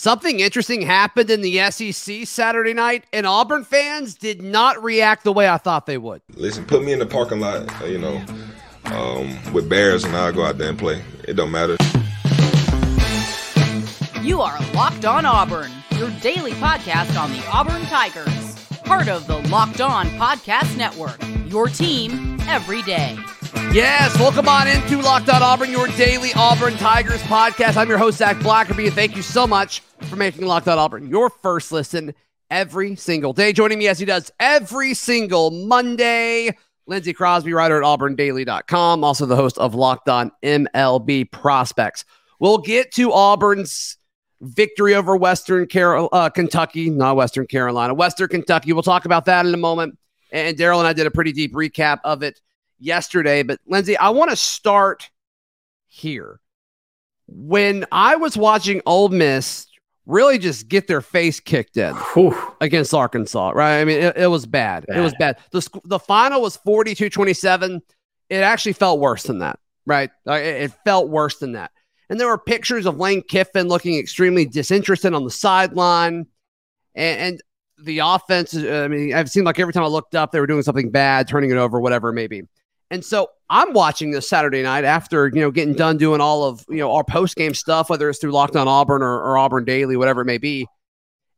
Something interesting happened in the SEC Saturday night, and Auburn fans did not react the way I thought they would. Listen, put me in the parking lot, you know, um, with Bears, and I'll go out there and play. It don't matter. You are Locked On Auburn, your daily podcast on the Auburn Tigers, part of the Locked On Podcast Network. Your team every day. Yes, welcome on into Locked On Auburn, your daily Auburn Tigers podcast. I'm your host, Zach Blackerby, and thank you so much for making Locked On Auburn your first listen every single day. Joining me as he does every single Monday, Lindsey Crosby, writer at auburndaily.com, also the host of Locked On MLB Prospects. We'll get to Auburn's victory over Western uh, Kentucky, not Western Carolina, Western Kentucky. We'll talk about that in a moment. And Daryl and I did a pretty deep recap of it yesterday. But Lindsey, I want to start here. When I was watching Ole Miss really just get their face kicked in Whew. against Arkansas, right? I mean, it, it was bad. bad. It was bad. The, the final was 42 27. It actually felt worse than that, right? It, it felt worse than that. And there were pictures of Lane Kiffin looking extremely disinterested on the sideline. And, and the offense, I mean, I've seen like every time I looked up, they were doing something bad, turning it over, whatever it may be. And so I'm watching this Saturday night after, you know, getting done doing all of, you know, our post game stuff, whether it's through Locked On Auburn or, or Auburn Daily, whatever it may be.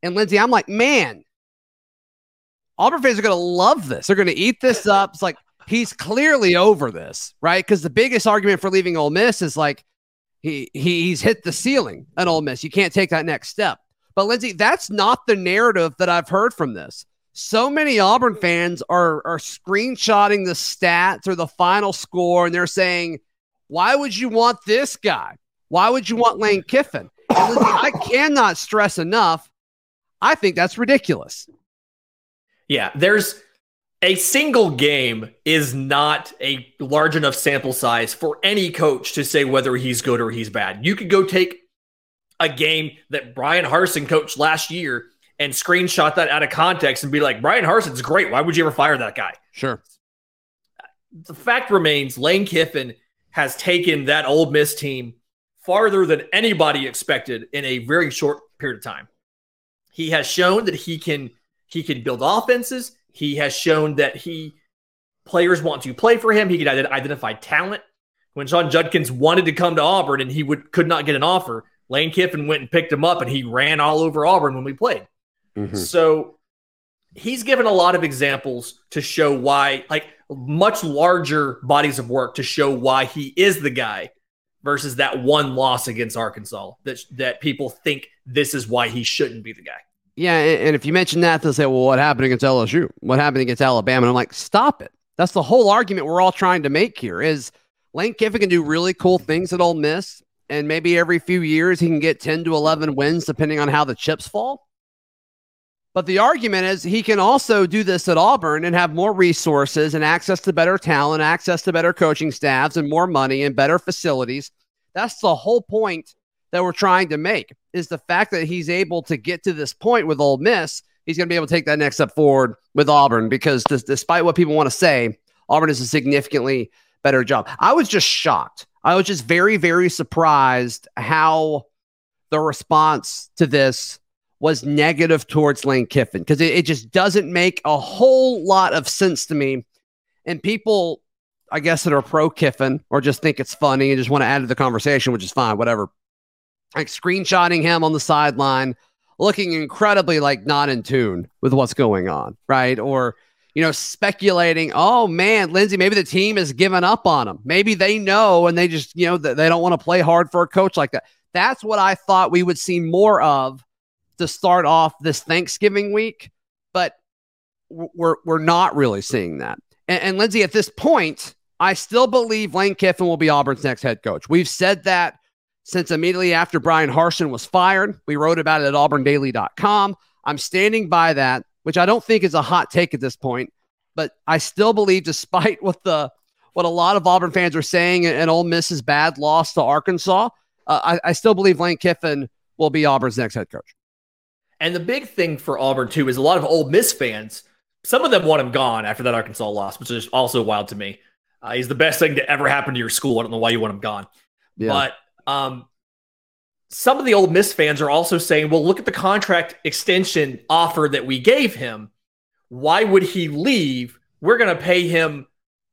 And Lindsey, I'm like, man, Auburn fans are going to love this. They're going to eat this up. It's like he's clearly over this, right? Because the biggest argument for leaving Ole Miss is like he, he he's hit the ceiling at Ole Miss. You can't take that next step. But Lindsey, that's not the narrative that I've heard from this so many Auburn fans are are screenshotting the stats or the final score and they're saying, why would you want this guy? Why would you want Lane Kiffin? Listen, I cannot stress enough. I think that's ridiculous. Yeah, there's a single game is not a large enough sample size for any coach to say whether he's good or he's bad. You could go take a game that Bryan Harsin coached last year and screenshot that out of context and be like, Bryan Harsin's great. Why would you ever fire that guy? Sure. The fact remains Lane Kiffin has taken that Ole Miss team farther than anybody expected in a very short period of time. He has shown that he can he can build offenses. He has shown that he players want to play for him. He can identify talent. When Sean Judkins wanted to come to Auburn and he would could not get an offer, Lane Kiffin went and picked him up and he ran all over Auburn when we played. Mm-hmm. So he's given a lot of examples to show why, like much larger bodies of work to show why he is the guy versus that one loss against Arkansas that that people think this is why he shouldn't be the guy. Yeah, and if you mention that, they'll say, "Well, what happened against LSU? What happened against Alabama?" And I'm like, "Stop it! That's the whole argument we're all trying to make here. Is Lane Kiffin can do really cool things at Ole Miss, and maybe every few years he can get 10 to 11 wins, depending on how the chips fall. But the argument is he can also do this at Auburn and have more resources and access to better talent, access to better coaching staffs and more money and better facilities. That's the whole point that we're trying to make is the fact that he's able to get to this point with Ole Miss. He's going to be able to take that next step forward with Auburn because this, despite what people want to say, Auburn is a significantly better job. I was just shocked. I was just very, very surprised how the response to this was negative towards Lane Kiffin because it, it just doesn't make a whole lot of sense to me. And people, I guess, that are pro Kiffin or just think it's funny and just want to add to the conversation, which is fine, whatever. Like screenshotting him on the sideline, looking incredibly like not in tune with what's going on, right? Or, you know, speculating, oh man, Lindsey, maybe the team has given up on him. Maybe they know and they just, you know, they don't want to play hard for a coach like that. That's what I thought we would see more of to start off this Thanksgiving week, but we're we're not really seeing that. And, and Lindsey, at this point, I still believe Lane Kiffin will be Auburn's next head coach. We've said that since immediately after Bryan Harsin was fired. We wrote about it at auburndaily.com. I'm standing by that, which I don't think is a hot take at this point, but I still believe, despite what the what a lot of Auburn fans are saying and Ole Miss's bad loss to Arkansas, uh, I, I still believe Lane Kiffin will be Auburn's next head coach. And the big thing for Auburn too is a lot of Ole Miss fans. Some of them want him gone after that Arkansas loss, which is also wild to me. Uh, he's the best thing to ever happen to your school. I don't know why you want him gone, yeah. but um, some of the Ole Miss fans are also saying, well, look at the contract extension offer that we gave him. Why would he leave? We're going to pay him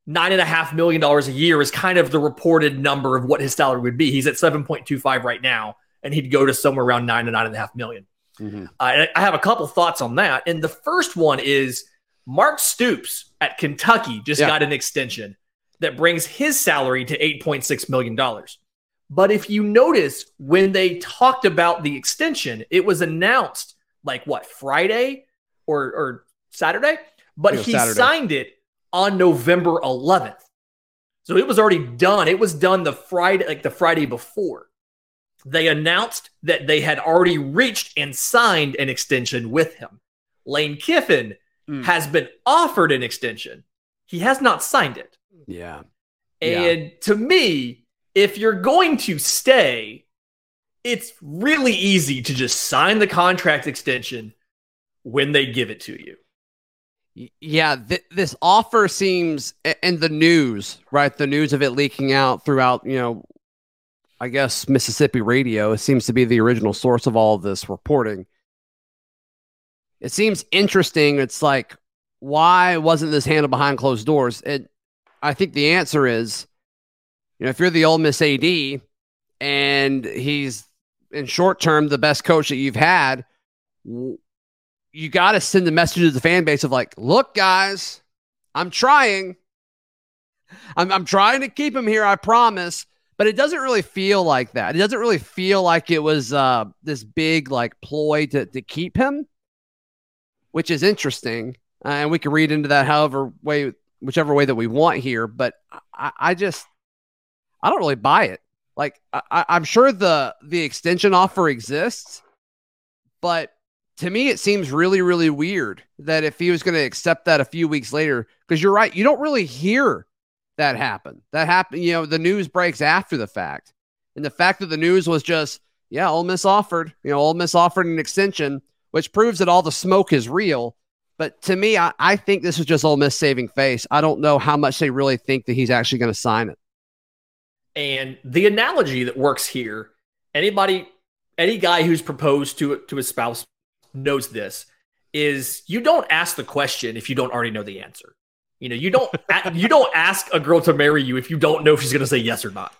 nine and a half million dollars a year is kind of the reported number of what his salary would be. He's at 7.25 right now, and he'd go to somewhere around nine to nine and a half million. Mm-hmm. Uh, I have a couple thoughts on that. And the first one is Mark Stoops at Kentucky just yeah. got an extension that brings his salary to $8.6 million. But if you notice, when they talked about the extension, it was announced like what, Friday or, or Saturday? But he Saturday. signed it on November 11th. So it was already done. It was done the Friday, like the Friday before. They announced that they had already reached and signed an extension with him. Lane Kiffin mm. has been offered an extension. He has not signed it. Yeah. And yeah. to me, if you're going to stay, it's really easy to just sign the contract extension when they give it to you. Yeah, th- this offer seems, and the news, right? The news of it leaking out throughout, you know, I guess Mississippi radio seems to be the original source of all of this reporting. It seems interesting. It's like, why wasn't this handled behind closed doors? It, I think the answer is, you know, if you're the Ole Miss AD and he's in short term the best coach that you've had, you got to send the message to the fan base of like, look, guys, I'm trying. I'm, I'm trying to keep him here, I promise. But it doesn't really feel like that. It doesn't really feel like it was uh, this big like ploy to, to keep him, which is interesting. Uh, and we can read into that however way, whichever way that we want here. But I, I just, I don't really buy it. Like I, I'm sure the the extension offer exists, but to me, it seems really, really weird that if he was going to accept that a few weeks later, because you're right, you don't really hear that happened. That happened, you know, the news breaks after the fact. And the fact that the news was just, yeah, Ole Miss offered, you know, Ole Miss offered an extension, which proves that all the smoke is real. But to me, I, I think this is just Ole Miss saving face. I don't know how much they really think that he's actually going to sign it. And the analogy that works here, anybody, any guy who's proposed to to his spouse knows this is you don't ask the question if you don't already know the answer. You know, you don't you don't ask a girl to marry you if you don't know if she's going to say yes or not.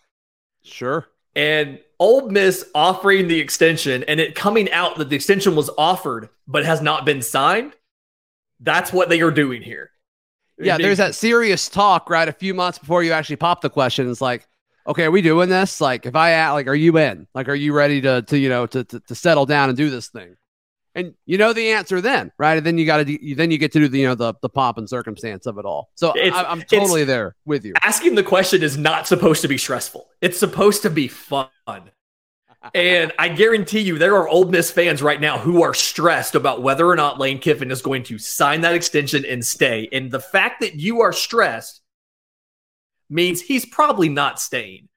Sure. And Ole Miss offering the extension and it coming out that the extension was offered but has not been signed. That's what they are doing here. Yeah, there's that serious talk right a few months before you actually pop the question. It's like, okay, are we doing this? Like, if I ask, like, are you in? Like, are you ready to to you know to to, to settle down and do this thing? And you know the answer then, right? And then you got to then you get to do the you know the the pomp and circumstance of it all. So I, am totally there with you. Asking the question is not supposed to be stressful. It's supposed to be fun. and I guarantee you, there are Ole Miss fans right now who are stressed about whether or not Lane Kiffin is going to sign that extension and stay. And the fact that you are stressed means he's probably not staying.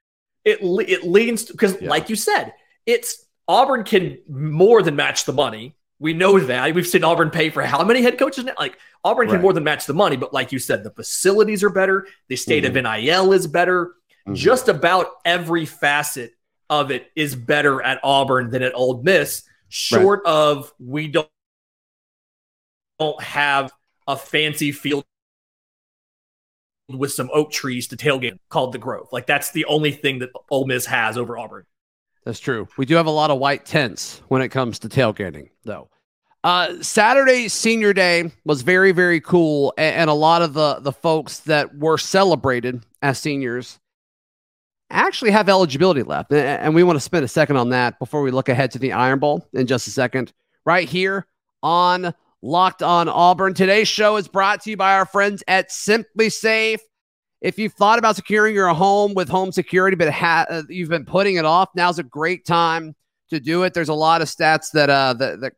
It it leans because, yeah. like you said, it's Auburn can more than match the money. We know that. We've seen Auburn pay for how many head coaches now? Like Auburn right. can more than match the money, but like you said, the facilities are better. The state mm-hmm. of NIL is better. Mm-hmm. Just about every facet of it is better at Auburn than at Ole Miss, short right. of we don't, don't have a fancy field with some oak trees to tailgate called the Grove. Like that's the only thing that Ole Miss has over Auburn. That's true. We do have a lot of white tents when it comes to tailgating, though. Uh, Saturday senior day was very, very cool, and, and, a lot of the the folks that were celebrated as seniors actually have eligibility left, and, and we want to spend a second on that before we look ahead to the Iron Bowl in just a second. Right here on Locked On Auburn. Today's show is brought to you by our friends at SimpliSafe. If you've thought about securing your home with home security, but ha- uh, you've been putting it off, now's a great time to do it. There's a lot of stats that uh, that,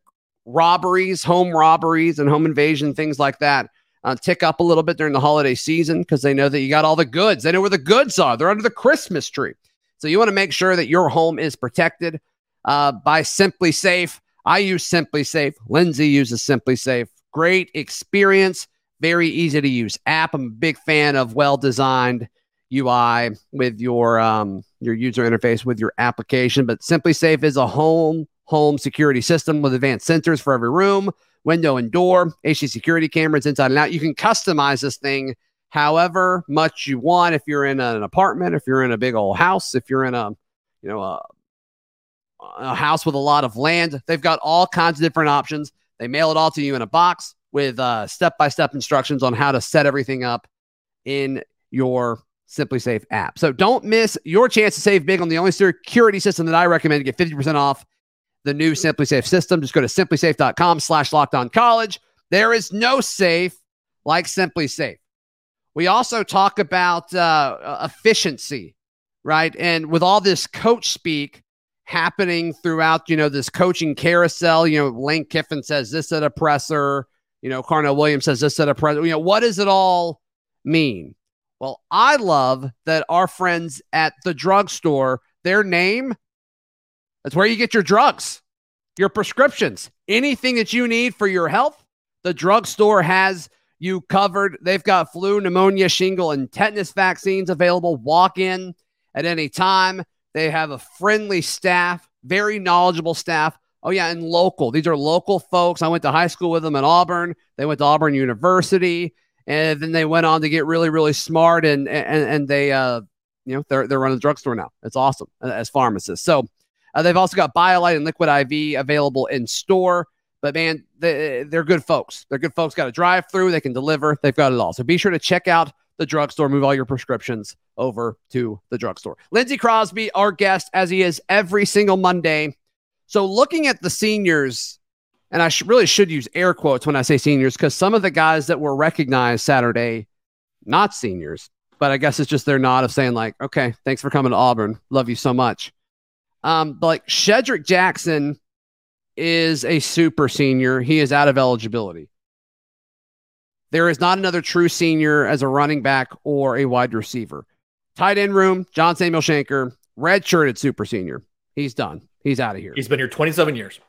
robberies, home robberies, and home invasion, things like that, uh, tick up a little bit during the holiday season because they know that you got all the goods. They know where the goods are. They're under the Christmas tree. So you want to make sure that your home is protected uh, by SimpliSafe. I use SimpliSafe. Lindsey uses SimpliSafe. Great experience very easy to use app. I'm a big fan of well designed UI with your um, your user interface with your application. But SimpliSafe is a home home security system with advanced sensors for every room, window and door, HD security cameras inside and out. You can customize this thing however much you want. If you're in an apartment, if you're in a big old house, if you're in a you know a, a house with a lot of land, they've got all kinds of different options. They mail it all to you in a box with step by step instructions on how to set everything up in your SimpliSafe app. So don't miss your chance to save big on the only security system that I recommend to get 50% off the new SimpliSafe system. Just go to simplisafe.com slash locked on college. There is no safe like SimpliSafe. We also talk about uh, efficiency, right? And with all this coach speak happening throughout, you know, this coaching carousel, you know, Lane Kiffin says this at a presser, you know, Carnell Williams says this at a presser. You know, what does it all mean? Well, I love that our friends at the drugstore, their name, that's where you get your drugs, your prescriptions, anything that you need for your health. The drugstore has you covered. They've got flu, pneumonia, shingle, and tetanus vaccines available. Walk in at any time. They have a friendly staff, very knowledgeable staff. Oh, yeah, and local. These are local folks. I went to high school with them in Auburn. They went to Auburn University and then they went on to get really, really smart, and and and they, uh, you know, they're they're running a drugstore now. It's awesome uh, as pharmacists. So uh, they've also got BioLyte and Liquid IV available in store. But man, they, they're good folks. They're good folks. Got a drive through. They can deliver. They've got it all. So be sure to check out the drugstore. Move all your prescriptions over to the drugstore. Lindsey Crosby, our guest, as he is every single Monday. So looking at the seniors and I sh- really should use air quotes when I say seniors because some of the guys that were recognized Saturday, not seniors, but I guess it's just their nod of saying like, okay, thanks for coming to Auburn, love you so much. Um, but like Shedrick Jackson is a super senior. He is out of eligibility. There is not another true senior as a running back or a wide receiver. Tight end room, John Samuel Shenker, redshirted super senior. He's done. He's out of here. He's been here 27 years.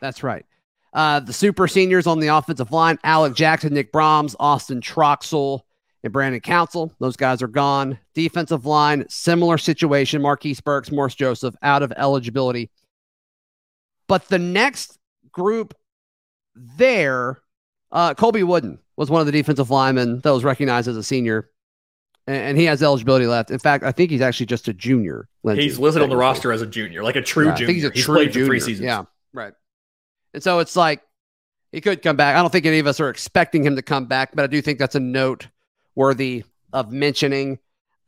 That's right. Uh, the super seniors on the offensive line Alec Jackson, Nick Brahms, Austin Troxell, and Brandon Council. Those guys are gone. Defensive line, similar situation. Marquise Burks, Morris Joseph out of eligibility. But the next group there, uh, Colby Wooden was one of the defensive linemen that was recognized as a senior, and, and he has eligibility left. In fact, I think he's actually just a junior. Lindsey, he's listed on the roster as a junior, like a true yeah, junior. he's a he's true junior. three seasons. Yeah, right. And so it's like he could come back. I don't think any of us are expecting him to come back, but I do think that's a note worthy of mentioning.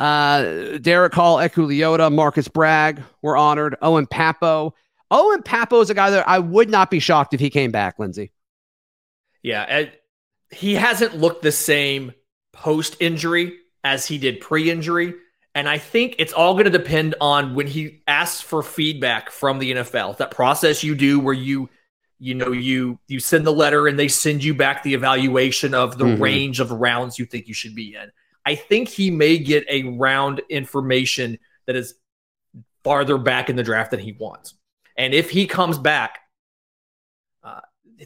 Uh, Derick Hall, Eku Leota, Marcus Bragg were honored. Owen Pappoe. Owen Pappoe is a guy that I would not be shocked if he came back, Lindsey. Yeah. he hasn't looked the same post injury as he did pre injury. And I think it's all going to depend on when he asks for feedback from the NFL. That process you do where you you know you you send the letter and they send you back the evaluation of the mm-hmm. range of rounds you think you should be in i think he may get a round information that is farther back in the draft than he wants and if he comes back uh,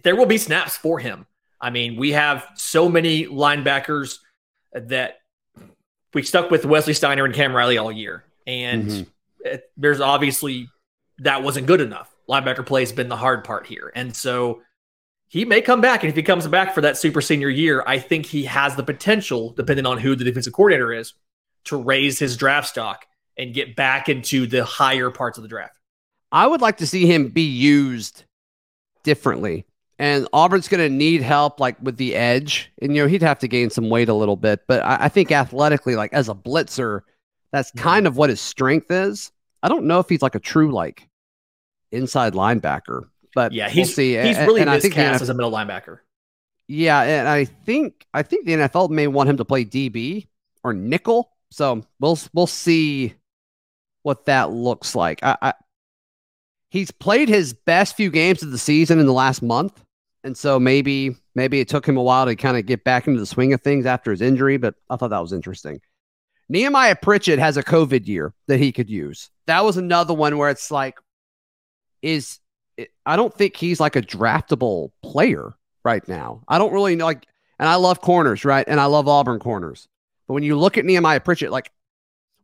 there will be snaps for him i mean we have so many linebackers that we stuck with wesley steiner and cam riley all year and mm-hmm. it, there's obviously that wasn't good enough linebacker play has been the hard part here. And so he may come back. And if he comes back for that super senior year, I think he has the potential, depending on who the defensive coordinator is, to raise his draft stock and get back into the higher parts of the draft. I would like to see him be used differently. And Auburn's going to need help, like with the edge. And, you know, he'd have to gain some weight a little bit. But I, I think athletically, like as a blitzer, that's mm-hmm. kind of what his strength is. I don't know if he's like a true, like, inside linebacker. But yeah, he's we'll see. he's really and, miscast NFL, as a middle linebacker. Yeah, and I think I think the NFL may want him to play DB or nickel. So we'll we'll see what that looks like. I, I he's played his best few games of the season in the last month, and so maybe maybe it took him a while to kind of get back into the swing of things after his injury. But I thought that was interesting. Nehemiah Pritchett has a COVID year that he could use. That was another one where it's like, is eh, I don't think he's like a draftable player right now. I don't really know like and I love corners, right? And I love Auburn corners. But when you look at Nehemiah Pritchett, like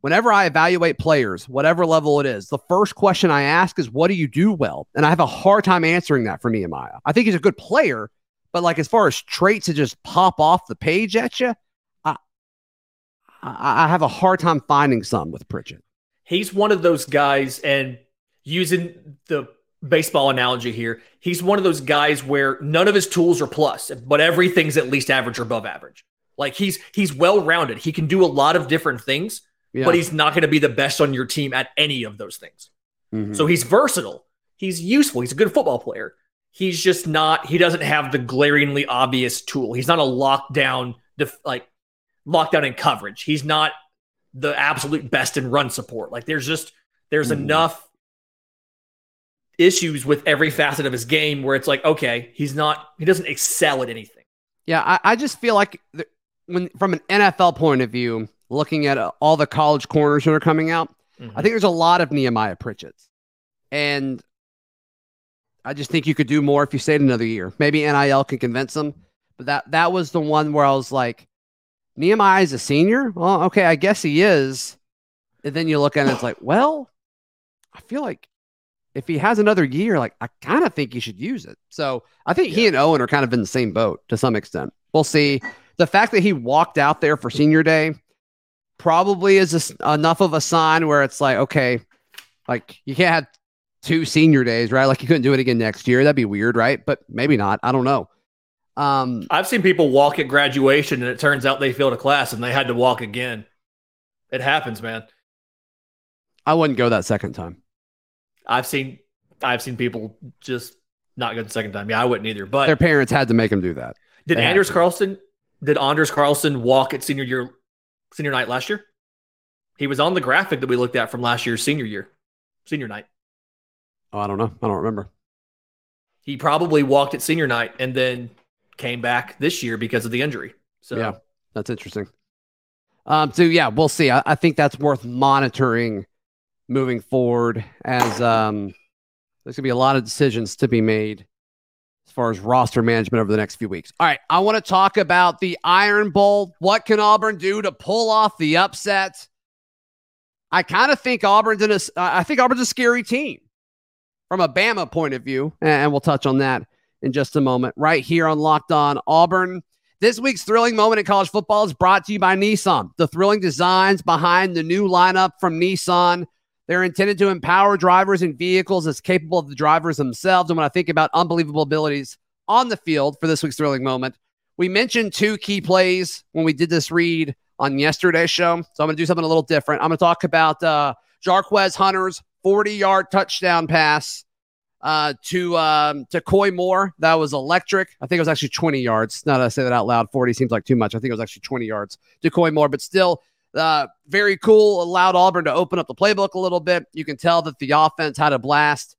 Whenever I evaluate players, whatever level it is, the first question I ask is, what do you do well? And I have a hard time answering that for Nehemiah. I think he's a good player, but like as far as traits to just pop off the page at you, I, I have a hard time finding some with Pritchett. He's one of those guys, and using the baseball analogy here, he's one of those guys where none of his tools are plus, but everything's at least average or above average. Like he's he's well rounded. He can do a lot of different things, yeah. but he's not going to be the best on your team at any of those things. Mm-hmm. So he's versatile. He's useful. He's a good football player. He's just not. He doesn't have the glaringly obvious tool. He's not a lockdown, def, like lockdown in coverage. He's not the absolute best in run support. Like there's just there's mm-hmm. enough issues with every facet of his game where it's like, okay, he's not. He doesn't excel at anything. Yeah, I, I just feel like the, when from an NFL point of view, looking at uh, all the college corners that are coming out, mm-hmm. I think there's a lot of Nehemiah Pritchett's. And I just think you could do more if you stayed another year. Maybe NIL can convince them. But that that was the one where I was like, Nehemiah is a senior? Well, okay, I guess he is. And then you look at it, it's like, well, I feel like if he has another year, like I kind of think he should use it. So I think yeah. he and Owen are kind of in the same boat to some extent. We'll see. The fact that he walked out there for senior day probably is a, enough of a sign where it's like, okay, like you can't have two senior days, right? Like you couldn't do it again next year. That'd be weird, right? But maybe not. I don't know. Um, I've seen people walk at graduation and it turns out they failed a class and they had to walk again. It happens, man. I wouldn't go that second time. I've seen I've seen people just not go the second time. Yeah, I wouldn't either. But their parents had to make them do that. Did they Anders Carlson did Anders Carlson walk at senior year senior night last year? He was on the graphic that we looked at from last year's senior year, senior night. Oh, I don't know. I don't remember. He probably walked at senior night and then came back this year because of the injury. So yeah, that's interesting. Um, so yeah, we'll see. I, I think that's worth monitoring moving forward as um, there's gonna be a lot of decisions to be made far as roster management over the next few weeks. All right, I want to talk about the Iron Bowl. What can Auburn do to pull off the upset? I kind of think Auburn's in a. I think Auburn's a scary team from a Bama point of view, and we'll touch on that in just a moment. Right here on Locked On Auburn. This week's thrilling moment in college football is brought to you by Nissan. The thrilling designs behind the new lineup from Nissan they're intended to empower drivers and vehicles as capable of the drivers themselves. And when I think about unbelievable abilities on the field for this week's thrilling moment, we mentioned two key plays when we did this read on yesterday's show. So I'm going to do something a little different. I'm going to talk about uh, Jarquez Hunter's 40 yard touchdown pass uh, to um, to Koy Moore. That was electric. I think it was actually 20 yards. Now that I say that out loud, 40 seems like too much. I think it was actually 20 yards to Koy Moore, but still uh, very cool. Allowed Auburn to open up the playbook a little bit. You can tell that the offense had a blast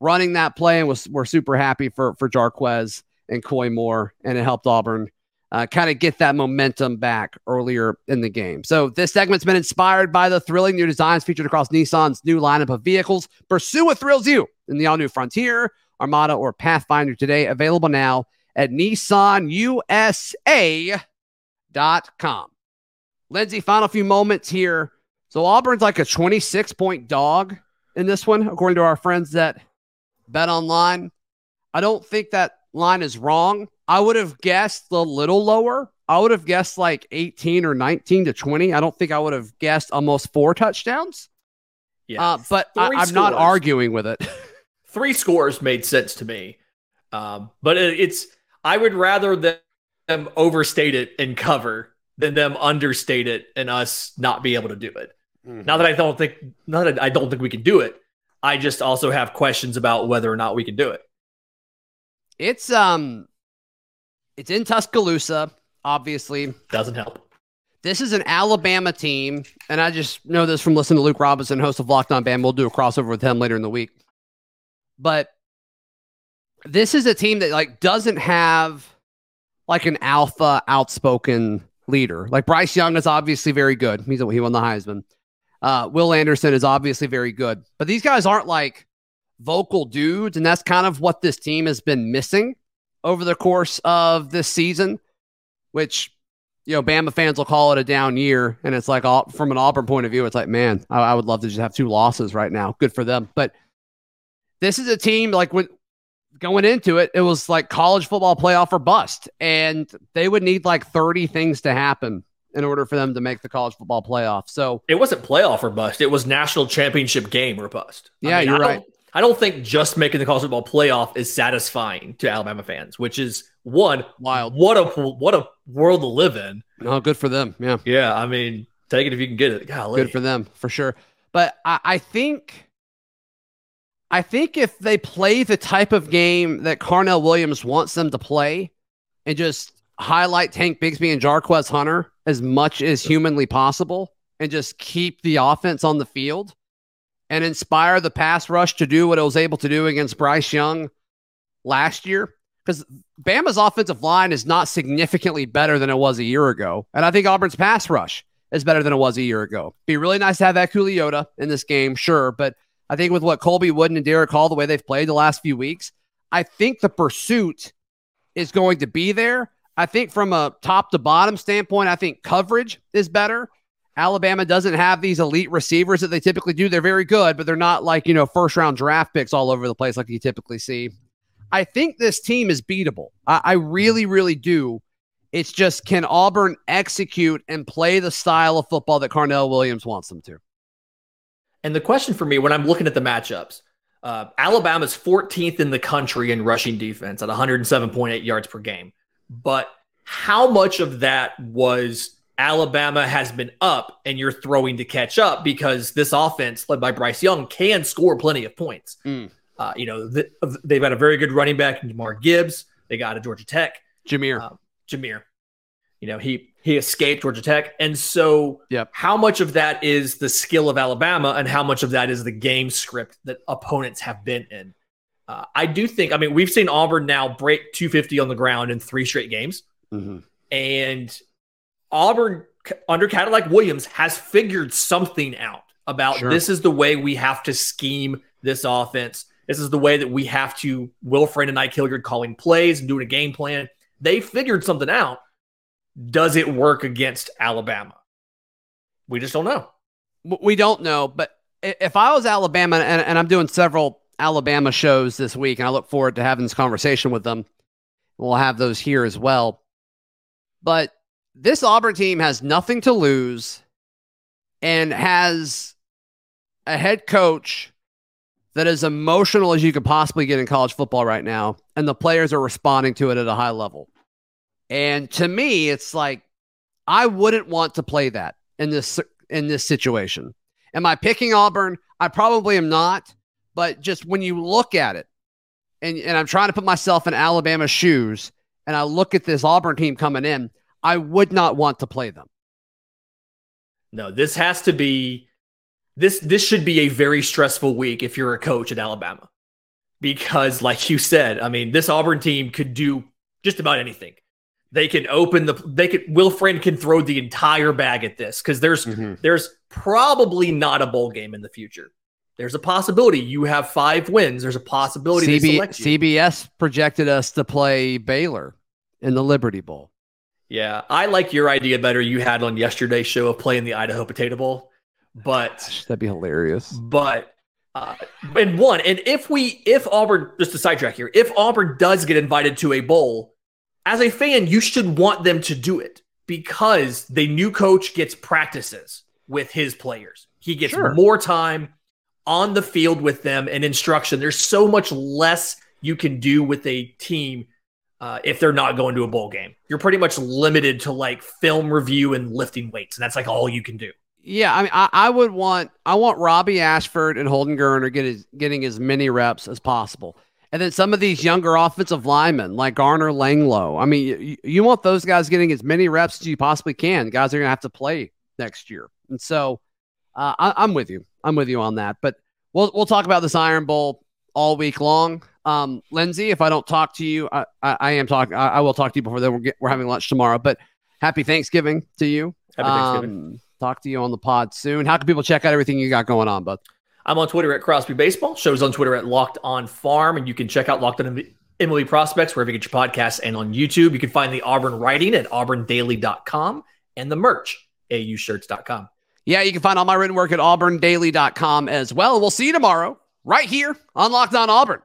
running that play and was we're super happy for for Jarquez and Koy Moore, and it helped Auburn uh, kind of get that momentum back earlier in the game. So this segment's been inspired by the thrilling new designs featured across Nissan's new lineup of vehicles. Pursue what thrills you in the all-new Frontier, Armada, or Pathfinder today. Available now at NissanUSA.com. Lindsey, final few moments here. So Auburn's like a 26 point dog in this one, according to our friends at Bet Online. I don't think that line is wrong. I would have guessed a little lower. I would have guessed like 18 or 19 to 20. I don't think I would have guessed almost four touchdowns. Yeah. Uh, but I, am not arguing with it. three scores made sense to me. Um, but it, it's, I would rather them overstate it and cover than them understate it and us not be able to do it. Mm-hmm. Not that I don't think not that I don't think we can do it. I just also have questions about whether or not we can do it. It's um it's in Tuscaloosa, obviously. Doesn't help. This is an Alabama team, and I just know this from listening to Luke Robinson, host of Locked On Bam. We'll do a crossover with him later in the week. But this is a team that like doesn't have like an alpha outspoken leader. Like Bryce Young is obviously very good. He's he won the Heisman. Uh, Will Anderson is obviously very good, but these guys aren't like vocal dudes, and that's kind of what this team has been missing over the course of this season. Which you know, Bama fans will call it a down year, and it's like all, from an Auburn point of view, it's like, man, I, I would love to just have two losses right now. Good for them, but this is a team like when going into it, it was like college football playoff or bust, and they would need like thirty things to happen in order for them to make the college football playoff. So it wasn't playoff or bust; it was national championship game or bust. Yeah, I mean, you're I right. I don't think just making the college football playoff is satisfying to Alabama fans, which is one wild. What a what a world to live in. No, good for them. Yeah, yeah. I mean, take it if you can get it. Golly. Good for them for sure. But I, I think, I think if they play the type of game that Carnell Williams wants them to play, and just highlight Tank Bigsby and Jarquez Hunter as much as humanly possible, and just keep the offense on the field and inspire the pass rush to do what it was able to do against Bryce Young last year. Because Bama's offensive line is not significantly better than it was a year ago. And I think Auburn's pass rush is better than it was a year ago. Be really nice to have that Leota in this game, sure. But I think with what Colby Wooden and Derick Hall, the way they've played the last few weeks, I think the pursuit is going to be there. I think from a top to bottom standpoint, I think coverage is better. Alabama doesn't have these elite receivers that they typically do. They're very good, but they're not like, you know, first round draft picks all over the place like you typically see. I think this team is beatable. I, I really, really do. It's just can Auburn execute and play the style of football that Carnell Williams wants them to? And the question for me when I'm looking at the matchups, uh, Alabama's 14th in the country in rushing defense at 107.8 yards per game. But how much of that was Alabama has been up and you're throwing to catch up because this offense, led by Bryce Young, can score plenty of points. Mm. Uh, you know, th- they've got a very good running back, Jahmyr Gibbs. They got a Georgia Tech, Jahmyr. Uh, Jahmyr. You know, he he escaped Georgia Tech, and so yep. how much of that is the skill of Alabama, and how much of that is the game script that opponents have been in? Uh, I do think. I mean, we've seen Auburn now break 250 on the ground in three straight games, mm-hmm. and Auburn under Cadillac Williams has figured something out about sure. this is the way we have to scheme this offense. This is the way that we have to Will Friend and Ike Hilliard calling plays and doing a game plan. They figured something out. Does it work against Alabama? We just don't know. We don't know. But if I was Alabama, and, and I'm doing several Alabama shows this week, and I look forward to having this conversation with them, we'll have those here as well. But this Auburn team has nothing to lose and has a head coach that is emotional as you could possibly get in college football right now, and the players are responding to it at a high level. And to me, it's like I wouldn't want to play that in this in this situation. Am I picking Auburn? I probably am not, but just when you look at it, and, and I'm trying to put myself in Alabama's shoes, and I look at this Auburn team coming in, I would not want to play them. No, this has to be this this should be a very stressful week if you're a coach at Alabama. Because like you said, I mean, this Auburn team could do just about anything. They can open the they could Will Friend can throw the entire bag at this because there's mm-hmm. there's probably not a bowl game in the future. There's a possibility you have five wins. There's a possibility CB, CBS projected us to play Baylor in the Liberty Bowl. Yeah, I like your idea better. You had on yesterday's show of playing the Idaho Potato Bowl, but Gosh, that'd be hilarious. But uh, and one, and if we, if Auburn, just to sidetrack here, if Auburn does get invited to a bowl, as a fan, you should want them to do it because the new coach gets practices with his players. He gets sure. more time on the field with them and instruction. There's so much less you can do with a team uh, if they're not going to a bowl game. You're pretty much limited to like film review and lifting weights, and that's like all you can do. Yeah, I mean, I, I would want I want Robbie Ashford and Holden Geriner get his, getting as many reps as possible, and then some of these younger offensive linemen like Garner Langlo. I mean, you, you want those guys getting as many reps as you possibly can. Guys are going to have to play next year, and so uh, I, I'm with you. I'm with you on that. But we'll we'll talk about this Iron Bowl all week long. Um, Lindsey, if I don't talk to you, I, I, I am talking. I, I, will talk to you before then. We're, get, we're having lunch tomorrow. But happy Thanksgiving to you. Happy Thanksgiving. Um, talk to you on the pod soon. How can people check out everything you got going on, bud? I'm on Twitter at Crosby Baseball. Shows on Twitter at Locked On Farm, and you can check out Locked On MLB Prospects, wherever you get your podcasts, and on YouTube. You can find the Auburn writing at auburndaily.com and the merch, aushirts.com. Yeah, you can find all my written work at auburndaily.com as well. We'll see you tomorrow right here on Locked On Auburn.